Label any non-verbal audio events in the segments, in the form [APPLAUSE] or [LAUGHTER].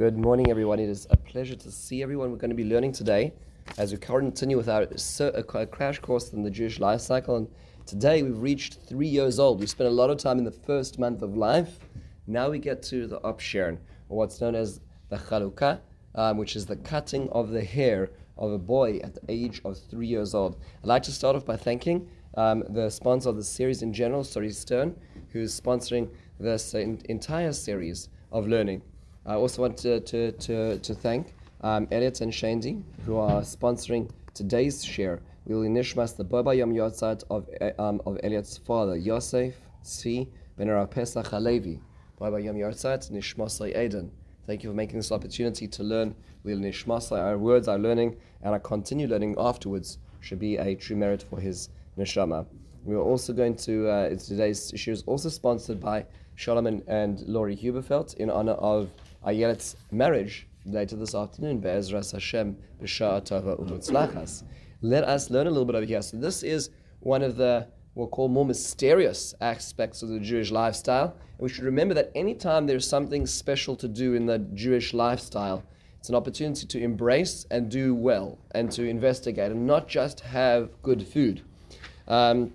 Good morning, everyone. It is a pleasure to see everyone. We're going to be learning today as we continue with our crash course in the Jewish life cycle. And today we've reached three years old. We spent a lot of time in the first month of life. Now we get to the Upsherin, or what's known as the Chalukah, um, which is the cutting of the hair of a boy at the age of three years old. I'd like to start off by thanking um, the sponsor of the series in general, Story Stern, who's sponsoring this uh, entire series of learning. I also want to, to, to, to thank um, Elliot and Shandy, who are sponsoring today's share. Will nishmas the Baba Yom Yotzat of, eh, um, of Elliot's father, Yosef Tzvi Ben Pesach Halevi. Baba Yom Yotzat Nishmasai Eden. Thank you for making this opportunity to learn. We'll nishmasai our words, our learning, and our continue learning afterwards should be a true merit for his neshama. We are also going to, uh, today's issue is also sponsored by Shalom and, and Laurie Huberfeld in honor of Ayelet's marriage later this afternoon. Be'ezras Hashem b'sha'a tova u'mutzlachas. Let us learn a little bit over here. So this is one of the we'll call more mysterious aspects of the Jewish lifestyle. And we should remember that anytime there's something special to do in the Jewish lifestyle, it's an opportunity to embrace and do well and to investigate and not just have good food. Um,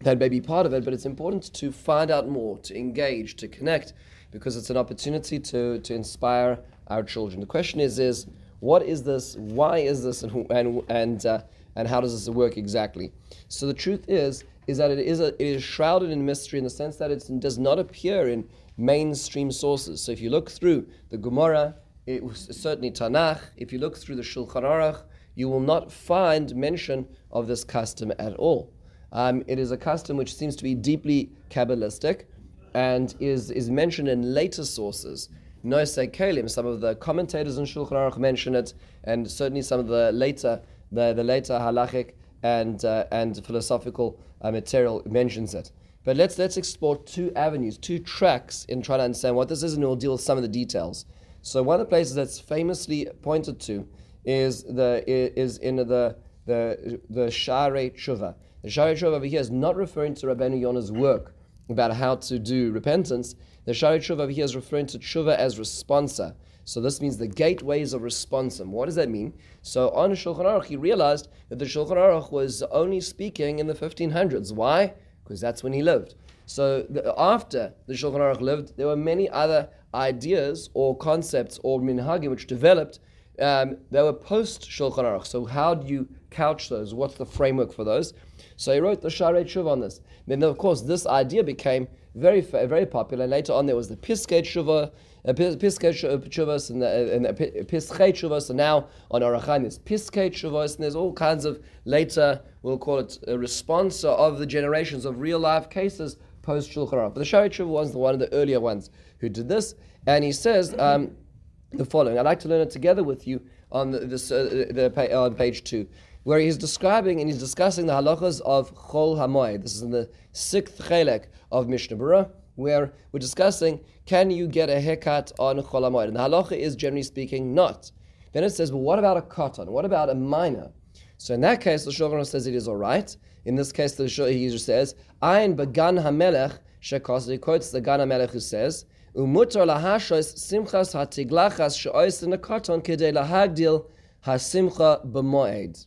that may be part of it, but it's important to find out more, to engage, to connect, because it's an opportunity to, to inspire our children. The question is, is what is this? Why is this? And and and, uh, and how does this work exactly? So the truth is, is that it is a, it is shrouded in mystery in the sense that it does not appear in mainstream sources. So if you look through the Gemara, it was certainly Tanakh. If you look through the Shulchan Aruch, you will not find mention of this custom at all. Um, it is a custom which seems to be deeply Kabbalistic and is, is mentioned in later sources. Nosei Keilim, some of the commentators in Shulchan Aruch mention it, and certainly some of the later, the, the later halachic and, uh, and philosophical uh, material mentions it. But let's, let's explore two avenues, two tracks in trying to understand what this is, and we'll deal with some of the details. So one of the places that's famously pointed to is the is in the the the Sharei Tshuva. The Sharei Tshuva over here is not referring to Rabbeinu Yonah's work about how to do repentance. The Sharei Tshuva over here is referring to Tshuva as responsa. So this means the gateways of responsum. What does that mean? So on Shulchan Aruch, he realized that the Shulchan Aruch was only speaking in the 1500s. Why? Because that's when he lived. So the, after the Shulchan Aruch lived, there were many other ideas or concepts or minhagim which developed. Um, they were post Shulchan Aruch. So how do you couch those? What's the framework for those? So he wrote the Sharei Tshuva on this. Then, of course, this idea became very, very popular. Later on, there was the Piskei Tshuva, uh, Piskei and the, and the Piskei now on Arachan, there's Piskei Tshuvas, and there's all kinds of later, we'll call it a response of the generations of real life cases post Shulchan Aruch. But the Sharei Tshuva was the one of the earlier ones who did this. And he says um, the following. I'd like to learn it together with you on this, uh, the, on page two where he's describing and he's discussing the halachas of Chol Hamoed. This is in the sixth chelek of Mishnah Berurah, where we're discussing can you get a haircut on Chol Hamoed? And the halacha is generally speaking not. Then it says, well, what about a katan? What about a minor? So in that case, the Shulchan says it is all right. In this case, the he just says, Ayin began hamelech shekos. He quotes the Gan Hamelech who says, Umutar lahashos simchas hatiglachas she'ois in a katan kedei lahagdil hasimcha b'moed.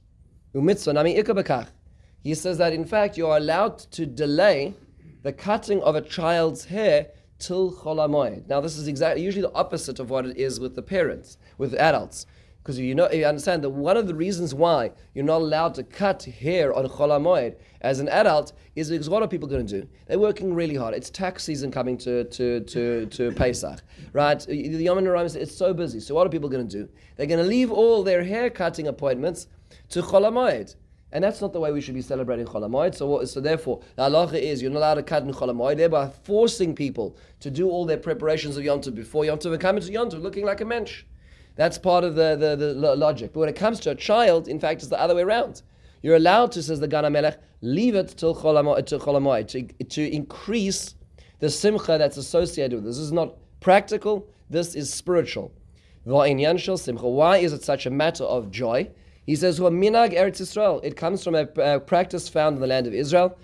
He says that in fact you are allowed to delay the cutting of a child's hair till cholamoid. Now this is exactly usually the opposite of what it is with the parents, with adults. Because you know, you understand that one of the reasons why you're not allowed to cut hair on Cholamoid as an adult is because what are people going to do? They're working really hard. It's tax season coming to, to, to, to Pesach, right? The Yom HaRaim, it's so busy. So what are people going to do? They're going to leave all their hair cutting appointments to Cholamoid. And that's not the way we should be celebrating Cholamoid. So, so therefore, the halacha is you're not allowed to cut in Cholamoid, thereby forcing people to do all their preparations of Yom Tov before Yom Tov and come into Yom Tov looking like a mensch. That's part of the, the, the logic. But when it comes to a child, in fact, it's the other way around. You're allowed to, says the Gan Melech, leave it till Cholamoid, to, to increase the simcha that's associated with this. This is not practical, this is spiritual. Why is it such a matter of joy? He says, minag Eretz Israel. It comes from a, a, practice found in the land of Israel.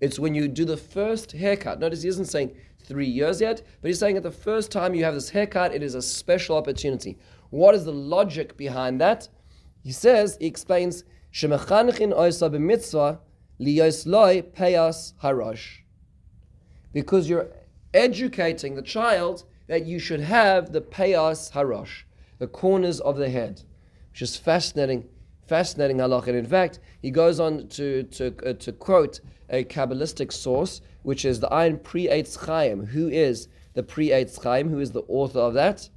It's when you do the first haircut. Notice he isn't saying three years yet, but he's saying that the first time you have this haircut, it is a special opportunity. What is the logic behind that? He says, he explains. Because you're educating the child that you should have the peyas harosh, the corners of the head, which is fascinating, fascinating halach. And in fact, he goes on to, to, uh, to quote a Kabbalistic source, which is the Ein Pri Eitz Chaim. Who is the Pri Eitz Chaim? Who is the author of that?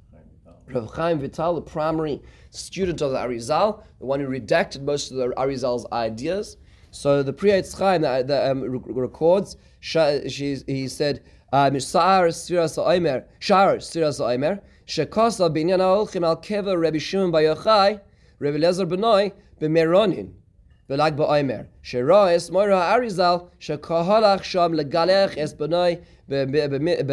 Rav Chaim Vital, the primary student of the Arizal, the one who redacted most of the Arizal's ideas. So the Pri Eitz Chaim that, that um, records, he said, Oimer, Shar Siras Oimer, Shekosa binyan ha'olchim al keva Rabbi Shimon Bar Yochai, Rebbe Lezer Benoy b'meronin. V'lag ba'omer shera es moira arizal shekahalach sham legalech es Benoy b'mishte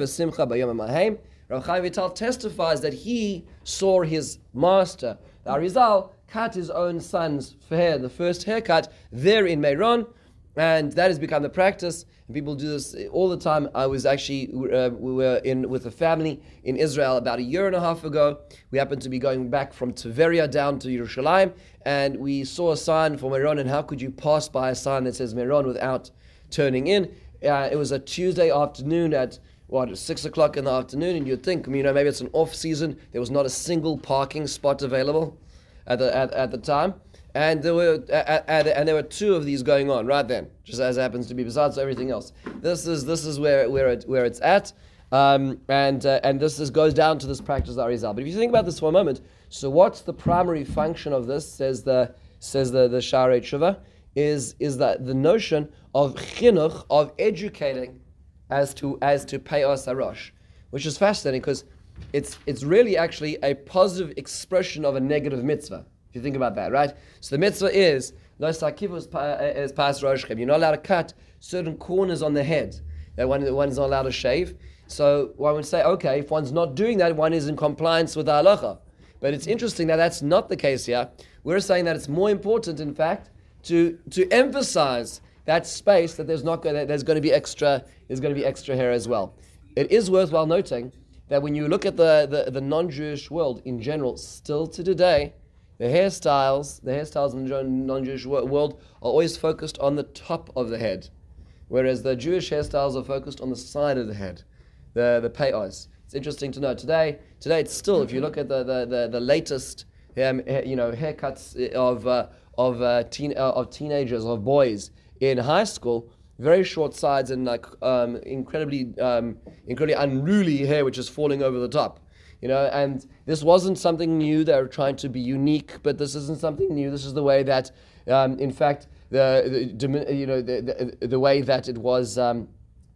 v'simcha b'yom ha'mahem. Rav Chaim Vital testifies that he saw his master, Arizal, cut his own son's hair, the first haircut, there in Meron, and that has become the practice. And people do this all the time. I was actually uh, we were in with a family in Israel about a year and a half ago. We happened to be going back from Tveria down to Yerushalayim, and we saw a sign for Meron. And how could you pass by a sign that says Meron without turning in? Uh, it was a Tuesday afternoon at what six o'clock in the afternoon, and you'd think, you know, maybe it's an off season. There was not a single parking spot available at the at, at the time and there were and there were two of these going on right then, just as happens to be besides everything else. This is this is where where it, where it's at, um, and uh, and this is, goes down to this practice of Arizal. But if you think about this for a moment, so what's the primary function of this? Says the says the the Sharei Tshuva is is that the notion of chinuch of educating as to as to payos arosh, which is fascinating because it's it's really actually a positive expression of a negative mitzvah. If you think about that, right? So the mitzvah is lo sakivus eh, is pas roshchem. You're not allowed to cut certain corners on the head. That one, one is not allowed to shave. So one would say, okay, if one's not doing that, one is in compliance with the halacha. But it's interesting that that's not the case here. We're saying that it's more important, in fact, to to emphasize that space that there's not going there's going to be extra there's going to be extra hair as well. It is worthwhile noting that when you look at the, the, the non-Jewish world in general, still to today, the hairstyles, the hairstyles in the non-Jewish world are always focused on the top of the head, whereas the Jewish hairstyles are focused on the side of the head, the the payos. It's interesting to know today. Today, it's still if you look at the the, the, the latest, um, you know, haircuts of uh, of uh, teen, uh, of teenagers of boys in high school, very short sides and like um, incredibly um, incredibly unruly hair which is falling over the top you know, and this wasn't something new. They were trying to be unique, but this isn't something new. This is the way that, um, in fact, the, the, you know the, the, the way that it was um,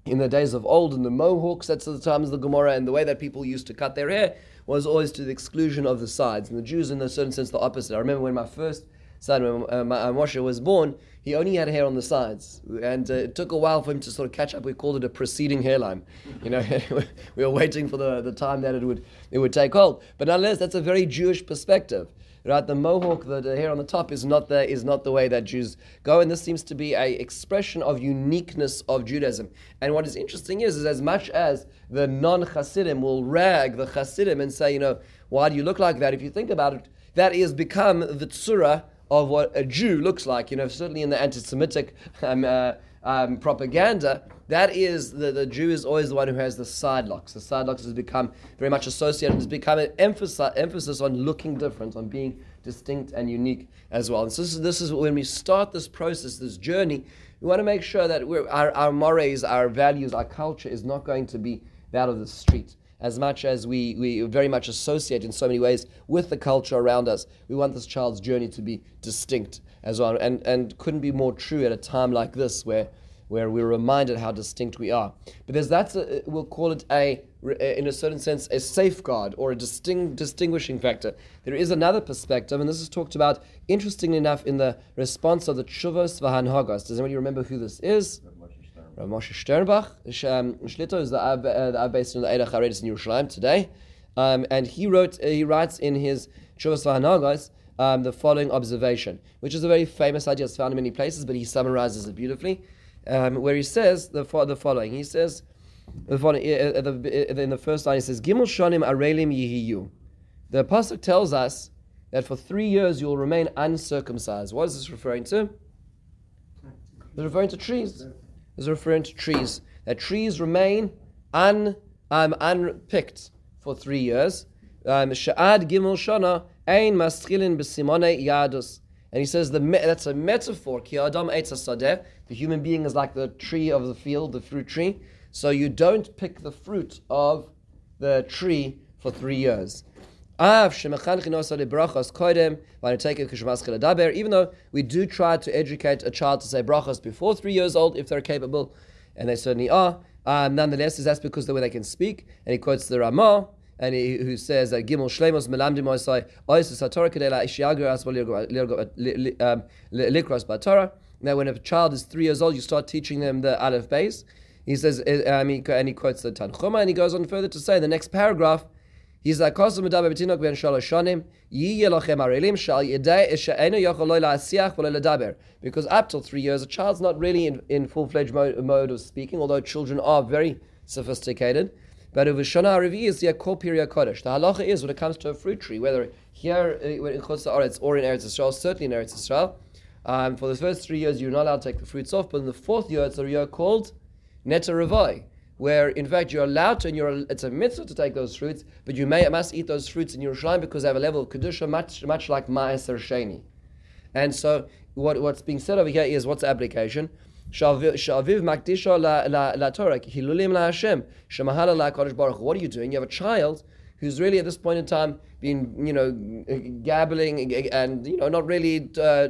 in the days of old, in the Mohawks, that's the times of the Gemara, and the way that people used to cut their hair was always to the exclusion of the sides. And the Jews, in a certain sense, the opposite. I remember when my first son, when uh, Moshe was born, he only had hair on the sides, and uh, it took a while for him to sort of catch up. We called it a preceding hairline. You know, [LAUGHS] we were waiting for the, the time that it would it would take hold. But nonetheless, that's a very Jewish perspective, right? The mohawk, the, the hair on the top, is not the is not the way that Jews go, and this seems to be a expression of uniqueness of Judaism. And what is interesting is, is as much as the non-Hasidim will rag the Hasidim and say, you know, why do you look like that? If you think about it, that has become the tzura of what a Jew looks like. You know, certainly in the anti-Semitic um, uh, um, propaganda, that is the, the Jew is always the one who has the side locks. The side locks has become very much associated, has become an emphasis, emphasis on looking different, on being distinct and unique as well. And so this is, this is when we start this process, this journey, we want to make sure that our, our mores, our values, our culture is not going to be that of the street as much as we, we very much associate in so many ways with the culture around us. We want this child's journey to be distinct as well, and, and couldn't be more true at a time like this where, where we're reminded how distinct we are. But there's that's, a, uh, we'll call it a, uh, in a certain sense, a safeguard or a distinct, distinguishing factor. There is another perspective, and this is talked about, interestingly enough, in the response of the Chuvos Vahanhagos. Does anybody remember who this is? Rav Moshe Sternbuch. Um, Shlito is the Ab, uh, the Ab based in the Eidah HaChareidis in Yerushalayim today. Um, and he wrote, uh, he writes in his Chuvas Vahanagas um, the following observation, which is a very famous idea. It's found in many places, but he summarizes it beautifully, um, where he says the, the following. He says, The fun- uh, uh, the- uh, In the first line, he says, Gimel Shanim Arelim Yihiyu. The Pasuk tells us that for three years you will remain uncircumcised. What is this referring to? It's referring to trees. It's referring to trees. That trees remain un, um, unpicked for three years. Um, Sha'ad Gimel Shana Ein Maschilin B'simone Yadus. And he says the that's a metaphor. Ki Adam Hasadeh. The human being is like the tree of the field, the fruit tree. So you don't pick the fruit of the tree for three years. Even though we do try to educate a child to say brachos before three years old, if they're capable, and they certainly are, um, nonetheless, that's because the way they can speak. And he quotes the Ramah, and he, who says that Gimel Shlemos Melamdim Osai Oisus HaTorah Kedela Ishiager Asbal Likros Batorah. Now, when a child is three years old, you start teaching them the Aleph Beis. He says, um, he, and he quotes the Tanchuma, and he goes on further to say, the next paragraph, He's like Kosim Medaber B'Tinok Ben Shalosh Shanim Yiyeh Lochem Arelim Shal Yedei She'enu Yochel Lo La'asiach V'Lo Ledaber. Because up till three years a child's not really in, in full-fledged mode, mode of speaking although children are very sophisticated. But over Shana Revi is the Kol Piria Kodesh. The halacha is when it comes to a fruit tree whether here uh, in Chutz Haaretz or in Eretz Yisrael certainly in Eretz Yisrael um, for the first three years you're not allowed to take the fruits off but in the fourth year it's a year called Neta Revai where in fact you're allowed to, and you're, it's a mitzvah to take those fruits, but you may must eat those fruits in Yerushalayim because they have a level of kedusha much much like Ma'aser Sheni. And so what, what's being said over here is what's the application? Shalviv makdisha la Torah hilulim la Hashem shemahala la Baruch. What are you doing? You have a child who's really at this point in time been you know gabbling and you know not really uh,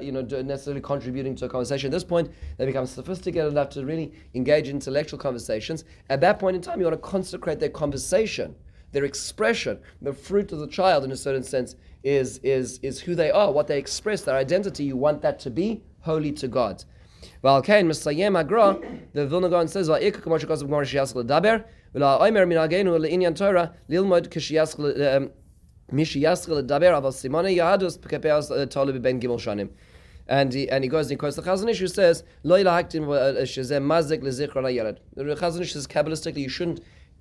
you know necessarily contributing to a conversation. At this point, they become sophisticated enough to really engage in intellectual conversations. At that point in time, you want to consecrate their conversation, their expression, the fruit of the child in a certain sense is is is who they are, what they express, their identity. You want that to be holy to God. Well, okay, Messiah Agra, the Vilna Gaon says, "Va'ik k'mar shekos of Gemara sheyas ledaber, v'la oimer min agenu le'inyan Torah lilmod k'sheyas mishiyas ledaber aval simone yahadus p'kepeas tolu ben gimel shanim." And he, and he goes and he quotes the Chazon Ish who says, "Lo ilahaktim shezeh mazik lezichron hayelad." The Chazon Ish says kabbalistically you shouldn't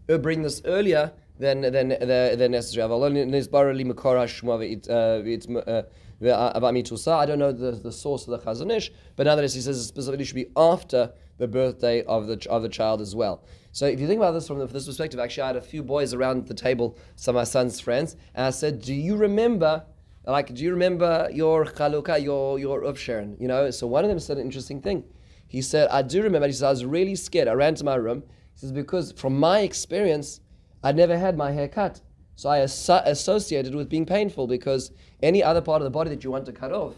uh, bring this earlier than than than necessary. I don't know the, the source of the Chazon Ish, but nonetheless he says it specifically should be after the birthday of the of the child as well. So if you think about this from this perspective, actually I had a few boys around the table, some of my son's friends, and I said, "Do you remember?" Like, do you remember your chalukah, your your upsherin? You know. So one of them said an interesting thing. He said, "I do remember." He said, "I was really scared. I ran to my room." He says, "Because from my experience, I never had my hair cut." So I as- associated with being painful because any other part of the body that you want to cut off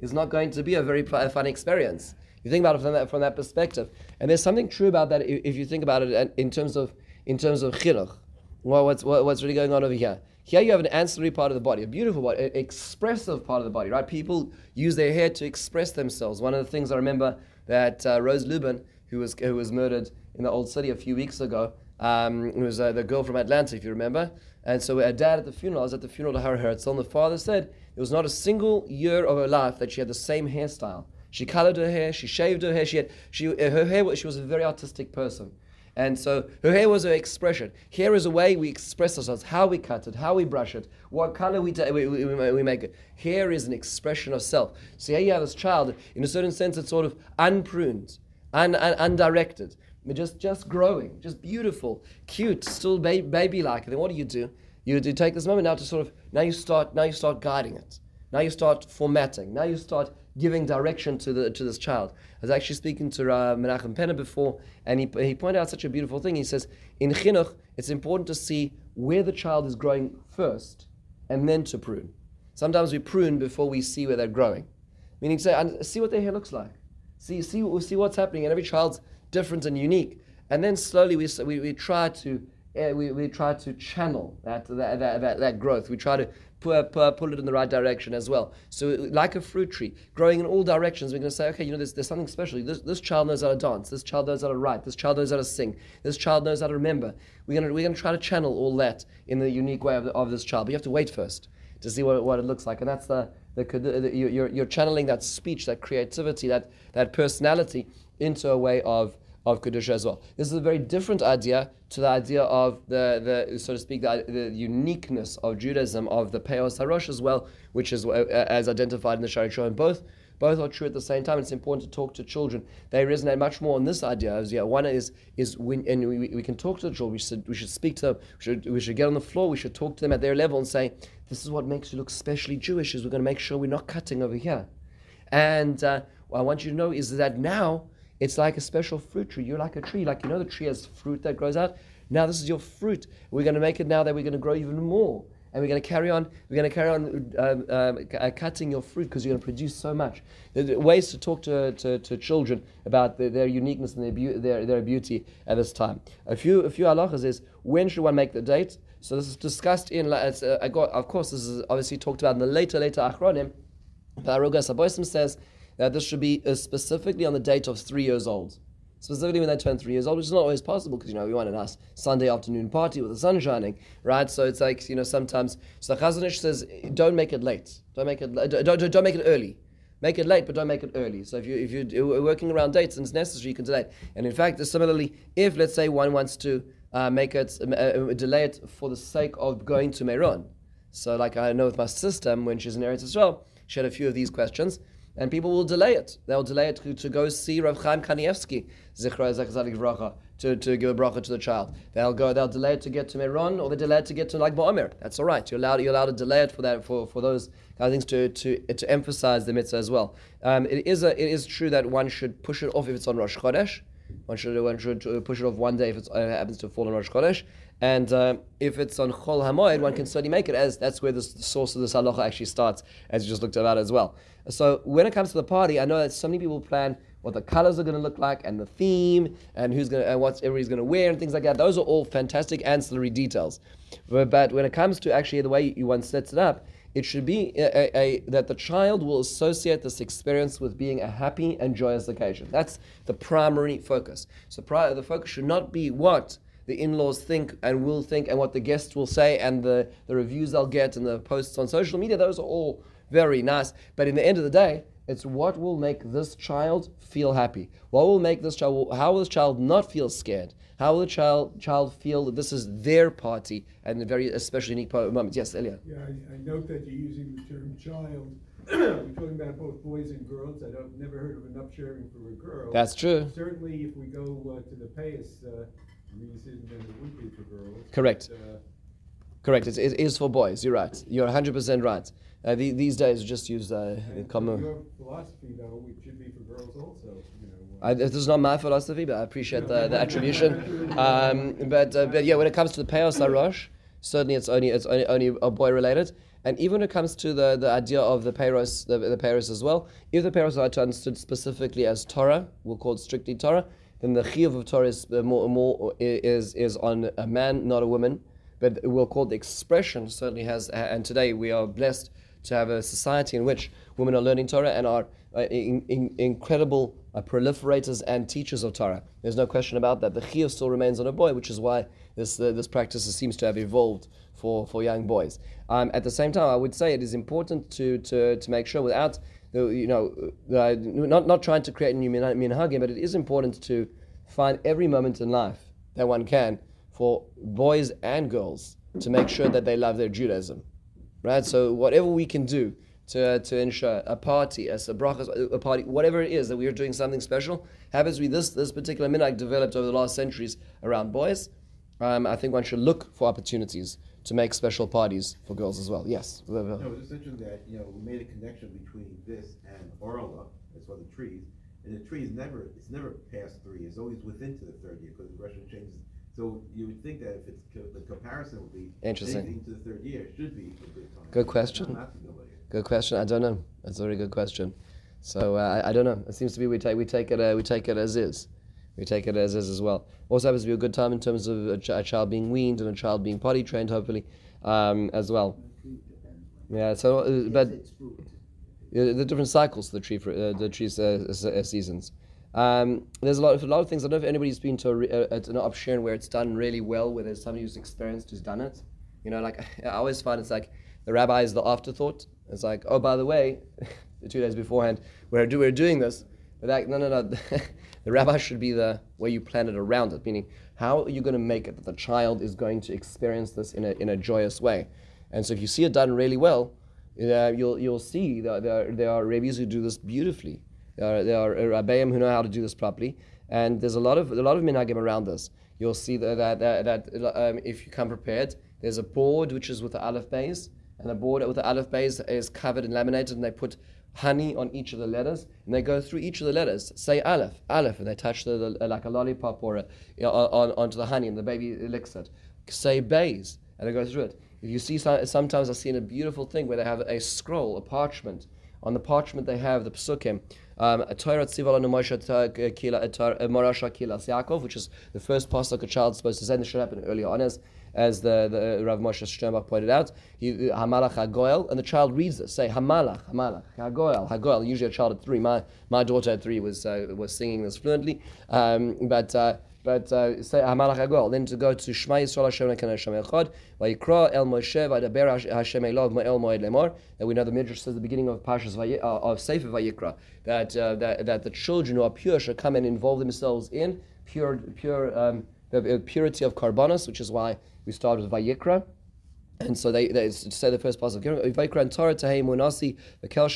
is not going to be a very fun experience. You think about it from that, from that perspective, and there's something true about that if, you think about it in terms of in terms of chinuch. What's what, what's really going on over here? Here you have an ancillary part of the body, a beautiful body, an expressive part of the body, right? People use their hair to express themselves. One of the things I remember that uh, Rose Lubin, who was who was murdered in the old city a few weeks ago, um, it was uh, the girl from Atlanta, if you remember. And so her dad at the funeral, I was at the funeral to her Herzl, the father said it was not a single year of her life that she had the same hairstyle. She colored her hair, she shaved her hair, she had she her hair. She was a very artistic person. And so her hair was her expression. Hair is a way we express ourselves, how we cut it, how we brush it, what color we, ta- we, we, we make it. Hair is an expression of self. So here you have this child, in a certain sense, it's sort of unpruned, un, un, undirected, just, just growing, just beautiful, cute, still ba- baby-like. Then what do you do? You do take this moment now to sort of, now you start, now you start guiding it. Now you start formatting. Now you start giving direction to the to this child. I was actually speaking to uh, Menachem Penner before, and he, he pointed out such a beautiful thing. He says, in chinuch, it's important to see where the child is growing first, and then to prune. Sometimes we prune before we see where they're growing, meaning say, see what their hair looks like, see see see what's happening, and every child's different and unique, and then slowly we we, we try to. Uh, we, we try to channel that that, that, that, that growth. We try to pull, pull pull it in the right direction as well. So, like a fruit tree, growing in all directions, we're going to say, okay, you know, there's, there's something special. This, this child knows how to dance. This child knows how to write. This child knows how to sing. This child knows how to remember. We're going to, we're going to try to channel all that in the unique way of, the, of this child. But you have to wait first to see what, what it looks like. And that's the, the, you're, you're channeling that speech, that creativity, that, that personality into a way of, of Kedusha as well. This is a very different idea to the idea of the, the so to speak, the, the uniqueness of Judaism, of the Peos Harosh as well, which is uh, as identified in the Shari And both both are true at the same time. It's important to talk to children. They resonate much more on this idea. As yeah, one is is when and we, we can talk to the children. We should we should speak to them. We should we should get on the floor. We should talk to them at their level and say, this is what makes you look especially Jewish. Is we're going to make sure we're not cutting over here. And uh, what I want you to know is that now it's like a special fruit tree. You're like a tree. Like you know the tree has fruit that grows out. Now this is your fruit. We're going to make it now that we're going to grow even more and we're going to carry on. We're going to carry on um, um, uh, cutting your fruit because you're going to produce so much. There's ways to talk to, to, to children about the, their uniqueness and their, be- their, their beauty at this time. A few a few halachas is when should one make the date? So this is discussed in. Uh, I got, of course, this is obviously talked about in the later later achronim. But Arugas Aboisim says that this should be uh, specifically on the date of three years old specifically when they turn three years old, which is not always possible because you know we want a nice Sunday afternoon party with the sun shining, right? So it's like you know sometimes. So Chazon Ish says, don't make it late. Don't make it. Don't, don't, don't make it early. Make it late, but don't make it early. So if you if you're working around dates and it's necessary, you can delay. It. And in fact, similarly, if let's say one wants to uh, make it uh, uh, delay it for the sake of going to Meron. So like I know with my sister when she's in Eretz Israel, she had a few of these questions and people will delay it. They'll delay it to, to go see Rav Chaim Kanievsky, to, to give a bracha to the child. They'll go, they'll delay it to get to Meron, or they delay it to get to Lag BaOmer. That's all right. You're allowed, you're allowed to delay it for that, for, for those kind of things to, to, to emphasize the mitzvah as well. Um, it, is a, it is true that one should push it off if it's on Rosh Chodesh. One should, one should push it off one day if it uh, happens to fall on Rosh Chodesh. And uh, if it's on Chol Hamoed, one can certainly make it as that's where the, source of the halacha actually starts, as you just looked about as well. So when it comes to the party, I know that so many people plan what the colors are going to look like and the theme and who's going to and what everybody's going to wear and things like that. Those are all fantastic ancillary details. But, but when it comes to actually the way you one sets it up, it should be a, a, a, that the child will associate this experience with being a happy and joyous occasion. That's the primary focus. So pri- the focus should not be what the in-laws think and will think and what the guests will say and the, the reviews they'll get and the posts on social media, those are all very nice. But in the end of the day, it's what will make this child feel happy. What will make this child, how will this child not feel scared? How will the child, child feel that this is their party and a very especially unique moment? Yes, Elia. Yeah, I, I note that you're using the term child. [CLEARS THROAT] We're talking about both boys and girls. I don't never heard of an upsherin for a girl. That's true. Certainly, if we go uh, to the payas, uh, reason than it would be for girls. Correct. Uh, Correct. It, is for boys. You're right. You're 100% right. Uh, the, these days, just use uh, common. Your philosophy, though, it should be for girls also. You know, uh, I, this is not my philosophy, but I appreciate the, the attribution. [LAUGHS] Um, but uh, but yeah, when it comes to the Peos Arosh, certainly it's only it's only, only a boy related. And even when it comes to the, the idea of the Peros, the, the Peros as well, if the Peros are understood specifically as Torah, we'll call it strictly Torah, then the chiyuv of Torah is uh, more, more is is on a man, not a woman. But we'll call the expression certainly has. And today we are blessed to have a society in which women are learning Torah and are uh, in, in, incredible uh, proliferators and teachers of Torah. There's no question about that. The chiyuv still remains on a boy, which is why this uh, this practice seems to have evolved for, for young boys. Um, at the same time, I would say it is important to, to, to make sure without you know, uh, not, not trying to create a new minhagim, but it is important to find every moment in life that one can for boys and girls to make sure that they love their Judaism. Right? So whatever we can do to, to ensure a party, as a brachas, a party, whatever it is that we are doing something special, happens be this, this particular minhag developed over the last centuries around boys. Um, I think one should look for opportunities to make special parties for girls as well. Yes. No, it's interesting that you know we made a connection between this and Orla, as well the trees, and the trees never it's never past three. It's always within to the third year because the Russian changes. So you would think that if it's the comparison would be interesting to the third year, it should be a good time. Good question. Not to delay it. Good question. I don't know. That's a very good question. So uh, I, I don't know. It seems to be we take we take it uh, we take it as is. We take it as is as well. Also happens to be a good time in terms of a, ch- a child being weaned and a child being potty trained, hopefully, um, as well. Yeah. So, uh, but yeah, the different cycles of the tree for, uh, the tree's uh, uh, seasons. Um, there's a lot of a lot of things. I don't know if anybody's been to a, re- uh, an option where it's done really well, where there's somebody who's experienced who's done it. You know, like [LAUGHS] I always find it's like the rabbi is the afterthought. It's like, oh, by the way, [LAUGHS] two days beforehand, we're, do, we're doing this But that, no, no, no. [LAUGHS] the rabbi should be the way you plan it around it. Meaning, how are you going to make it that the child is going to experience this in a, in a joyous way? And so, if you see it done really well, uh, you'll you'll see that there, there are rabbis who do this beautifully. There are, there are rabbeim who know how to do this properly, and there's a lot of a lot of minhagim around this. You'll see that that, that, that um, if you come prepared, there's a board which is with the aleph beis, and the board with the aleph beis is covered and laminated, and they put honey on each of the letters, and they go through each of the letters. Say aleph, aleph, and they touch the, the like a lollipop or a, you know, on, onto the honey, and the baby licks it. Say bays, and they go through it. If you see, sometimes I've seen a beautiful thing where they have a scroll, a parchment. On the parchment they have the psukim. Um, which is the first pasuk a child is supposed to say. This should happen earlier on, as, as the, the Rav Moshe Sternbuch pointed out. Hamalach Hagoel, and the child reads this. Say Hamalach, Hamalach, Hagoel, Hagoel. Usually a child at three. My my daughter at three was uh, was singing this fluently, um, but. Uh, but uh, say Hamalach Agol. Then to go to Shema Yisrael Hashem Ekan Hashem Echad. Vayikra El Moshe Vaydaber Hashem Elov El Moed Lemor. That we know the Midrash says the beginning of Pashas uh, of Sefer Vayikra that, uh, that that the children who are pure should come and involve themselves in pure pure um, the purity of karbanos, which is why we start with Vayikra. And so they, they say the first part of Vayikra and Torah Tahei Munasi Vekel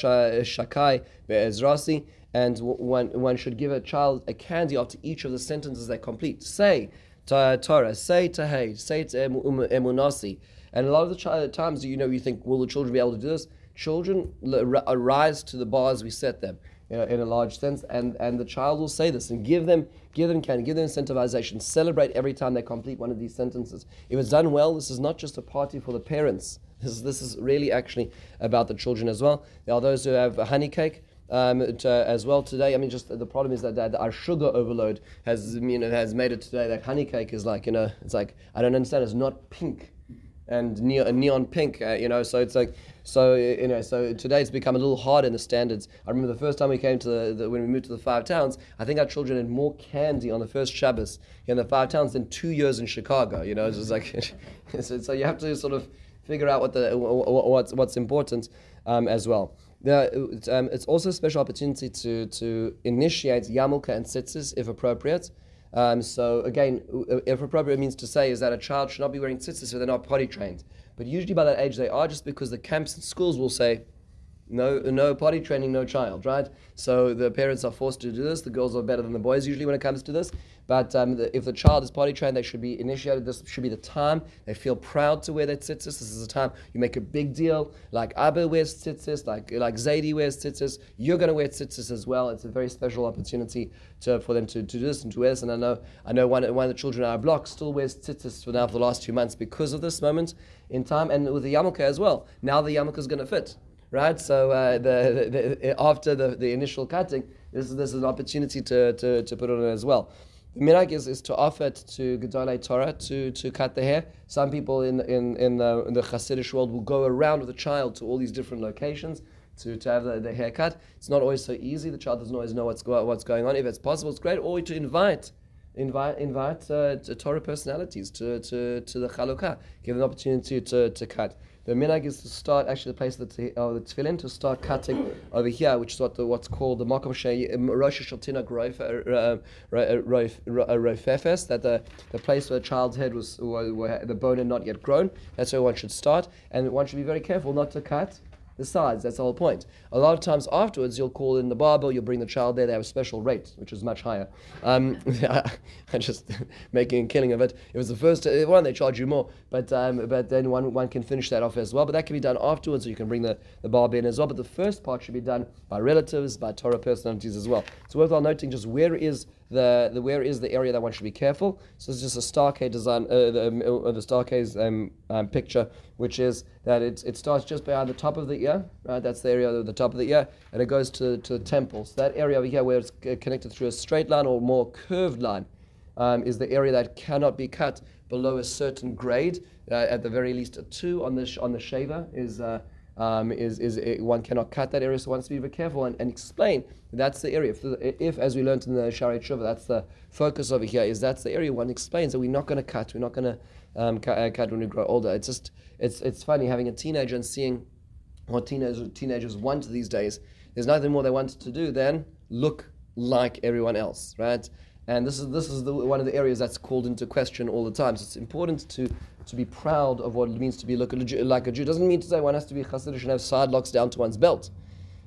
Shakai Be'ezrasi and one, one should give a child a candy after each of the sentences they complete. Say Torah, say Tahei, say Emunasi. And a lot of the times, you know, you think, will the children be able to do this? Children rise to the bars we set them. You know, in a large sense, and, and the child will say this and give them give them candy, give them incentivization, celebrate every time they complete one of these sentences. If it's done well, this is not just a party for the parents. This, this is really actually about the children as well. There are those who have a honey cake um, to, as well today. I mean, just the problem is that, that our sugar overload has you know has made it today that honey cake is like you know it's like I don't understand. It's not pink and neon, neon pink, uh, you know. So it's like so you know. So today it's become a little hard in the standards. I remember the first time we came to the, the, when we moved to the five towns. I think our children had more candy on the first Shabbos in the five towns than two years in Chicago. You know, it's just like [LAUGHS] so, so you have to sort of figure out what the what's what's important um, as well. The, um, it's also a special opportunity to, to initiate Yamulka and Tzitzis if appropriate. Um, so again, if appropriate means to say is that a child should not be wearing tzitzis if they're not potty trained. But usually by that age they are, just because the camps and schools will say, no, no potty training, no child, right? So the parents are forced to do this. The girls are better than the boys usually when it comes to this. But um, the, if the child is potty trained, they should be initiated. This should be the time they feel proud to wear their tzitzis. This is the time you make a big deal. Like Abba wears tzitzis, like like Zaidi wears tzitzis. You're going to wear tzitzis as well. It's a very special opportunity to, for them to, to do this and to wear this. And I know I know one, one of the children in our block still wears tzitzis for now for the last two months because of this moment in time, and with the yarmulke as well. Now the yarmulke is going to fit right? So uh, the, the, after the, the initial cutting, this, is, this is an opportunity to, to, to put it on as well. The minhag is, is to offer it to Gedolei Torah to, to cut the hair. Some people in, in, in, the, in the Hasidic world will go around with a child to all these different locations to, to have the, the haircut. It's not always so easy. The child doesn't always know what's, go, what's going on. If it's possible, it's great. Or to invite invite invite uh, Torah personalities to, to, to the chalukah. Give them an opportunity to, to cut. The minhag is to start actually the place of the, uh, the tefillin to start cutting over here, which is what the, what's called the makom um, rosh shaltina uh, roifefes, that the, the place where the child's head was where the bone had not yet grown. That's where one should start, and one should be very careful not to cut the sides. That's the whole point. A lot of times afterwards, you'll call in the barber, you'll bring the child there. They have a special rate, which is much higher. Um, [LAUGHS] I'm just [LAUGHS] making a killing of it. It was the first uh, one; they charge you more, but um, but then one one can finish that off as well. But that can be done afterwards, so you can bring the, the barber in as well. But the first part should be done by relatives, by Torah personalities as well. It's worthwhile noting just where is the, the where is the area that one should be careful. So it's just a Starcade design, uh, the, um, uh, the um, um, picture, which is that it, it starts just behind the top of the ear, right? That's the area at the top of the ear, and it goes to, to the temples. That area over here, where it's connected through a straight line or more curved line, um, is the area that cannot be cut below a certain grade. Uh, at the very least, a two on the sh- on the shaver is. Uh, um, is, is one cannot cut that area, so one has to be very careful and, and explain that's the area. If, if, as we learned in the Sharei Tshuva, that's the focus over here, is that's the area one explains that we're not going to cut, we're not going to um, cut, uh, cut when we grow older. It's just, it's, it's funny having a teenager and seeing what teenagers, teenagers want these days. There's nothing more they want to do than look like everyone else, right? And this is this is the, one of the areas that's called into question all the time. So it's important to to be proud of what it means to be like a, Jew- like a Jew. It doesn't mean to say one has to be Hasidic and have side locks down to one's belt,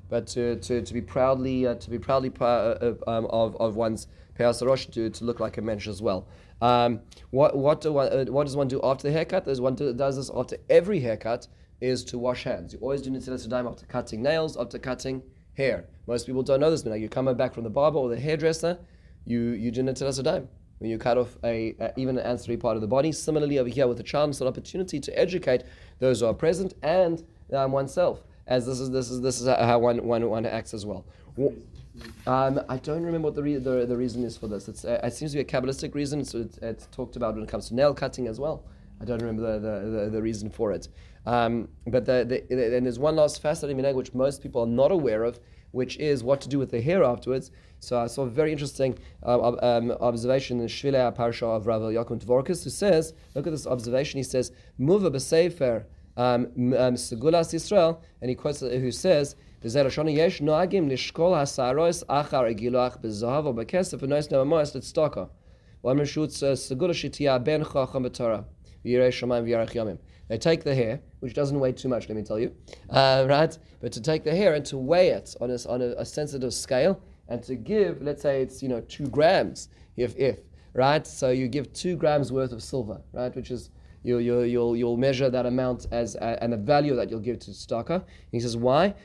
but to, to, to be proudly uh, to be proudly pr- uh, uh, um, of, of one's Peasarosh to, to look like a mensch as well. Um, what what do one, uh, what does one do after the haircut? There's one do, does this after every haircut is to wash hands. You always do Nitzilas Yadayim after cutting nails, after cutting hair. Most people don't know this, but now you come back from the barber or the hairdresser, you you Nitzilas Yadayim. When you cut off a, a even an ancillary part of the body. Similarly, over here with the child, it's an opportunity to educate those who are present and um, oneself, as this is this is this is how one one, one acts as well. Um, I don't remember what the, re- the, the reason is for this. Uh, it seems to be a Kabbalistic reason, so it's, it's talked about when it comes to nail cutting as well. I don't remember the, the, the, the reason for it. Um, but the, the, and there's one last fascinating minhag which most people are not aware of, which is what to do with the hair afterwards. So I saw a very interesting uh, um, observation in Shvilei Parsha of Rav Yaakov Dvorkis, who says, look at this observation. He says, "Muva b'sefer um, um, segulas Yisrael," and he quotes who says. It's stocker. They take the hair, which doesn't weigh too much, let me tell you, uh, right? But to take the hair and to weigh it on a, on a, a sensitive scale and to give, let's say it's, you know, two grams, if, if, right? So you give two grams worth of silver, right? Which is, you'll, you'll, you'll, you'll measure that amount as, uh, and the value that you'll give to Staka. He says, why?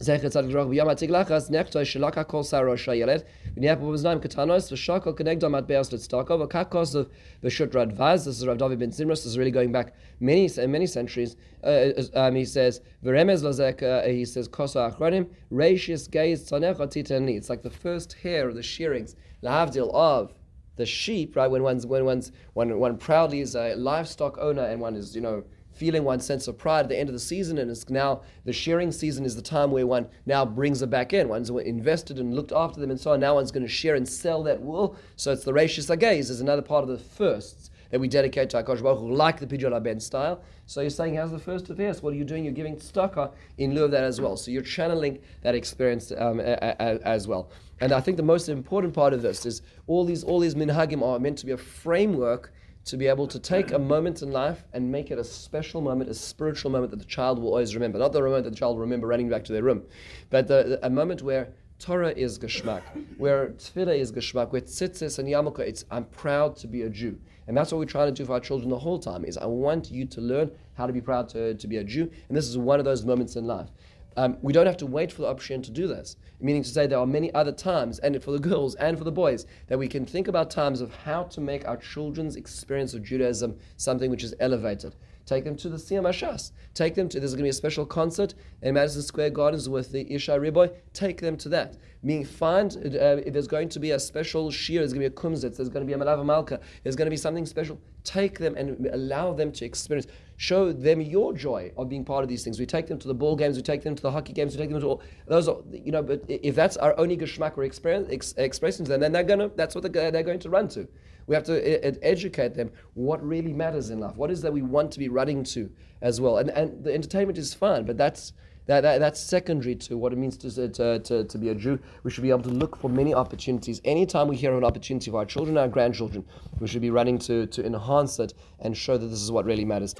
זכר צדיק לברוך ביום התגלחס נכתו שלק הכל שר ראש הילד ונהיה פה באוזניים קטנוס ושוקל כנגדו מטבעס לצדקה וכך כוסף בשו"ת רדב"ז this is Rav David ben Zimros this is really going back many many centuries uh, um, he says ורמז לזק uh, he says כוסו האחרונים רישיס גייז צונך תיתני it's like the first hair of the shearings להבדיל of the sheep, right? When one's when one's when one proudly is a livestock owner and one is you know feeling one sense of pride at the end of the season, and it's now the shearing season is the time where one now brings them back in. One's invested and looked after them and so on. Now one's going to shear and sell that wool. So it's the Rashis Agaze is another part of the firsts that we dedicate to Akash Baruch like the Pidyon Ben style. So you're saying, how's the first of this? What are you doing? You're giving tzedakah in lieu of that as well. So you're channeling that experience um, a, a, as well. And I think the most important part of this is all these all these minhagim are meant to be a framework to be able to take a moment in life and make it a special moment, a spiritual moment that the child will always remember. Not the moment that the child will remember running back to their room, but the, the, a moment where Torah is geschmack, where tefillah is geschmack, where tzitzis and yarmulke, it's I'm proud to be a Jew. And that's what we're trying to do for our children the whole time is I want you to learn how to be proud to, to be a Jew. And this is one of those moments in life. Um, we don't have to wait for the opportunity to do this. Meaning to say, there are many other times, and for the girls and for the boys, that we can think about times of how to make our children's experience of Judaism something which is elevated. Take them to the Siyum Hashas. Take them to, there's going to be a special concert in Madison Square Gardens with the Ishay Ribo. Take them to that. Meaning, find, uh, if there's going to be a special shir, there's going to be a kumzitz, there's going to be a malava malka, there's going to be something special. Take them and allow them to experience. Show them your joy of being part of these things. We take them to the ball games, we take them to the hockey games, we take them to all those. Are, you know, but if that's our only geschmack or experience, ex, expressions, then they're to. That's what they're, they're going to run to. We have to ed- educate them what really matters in life. What is that we want to be running to as well. And and the entertainment is fun, but that's that, that, that's secondary to what it means to, to, to, to be a Jew. We should be able to look for many opportunities. Anytime we hear of an opportunity for our children, our grandchildren, we should be running to, to enhance it and show that this is what really matters.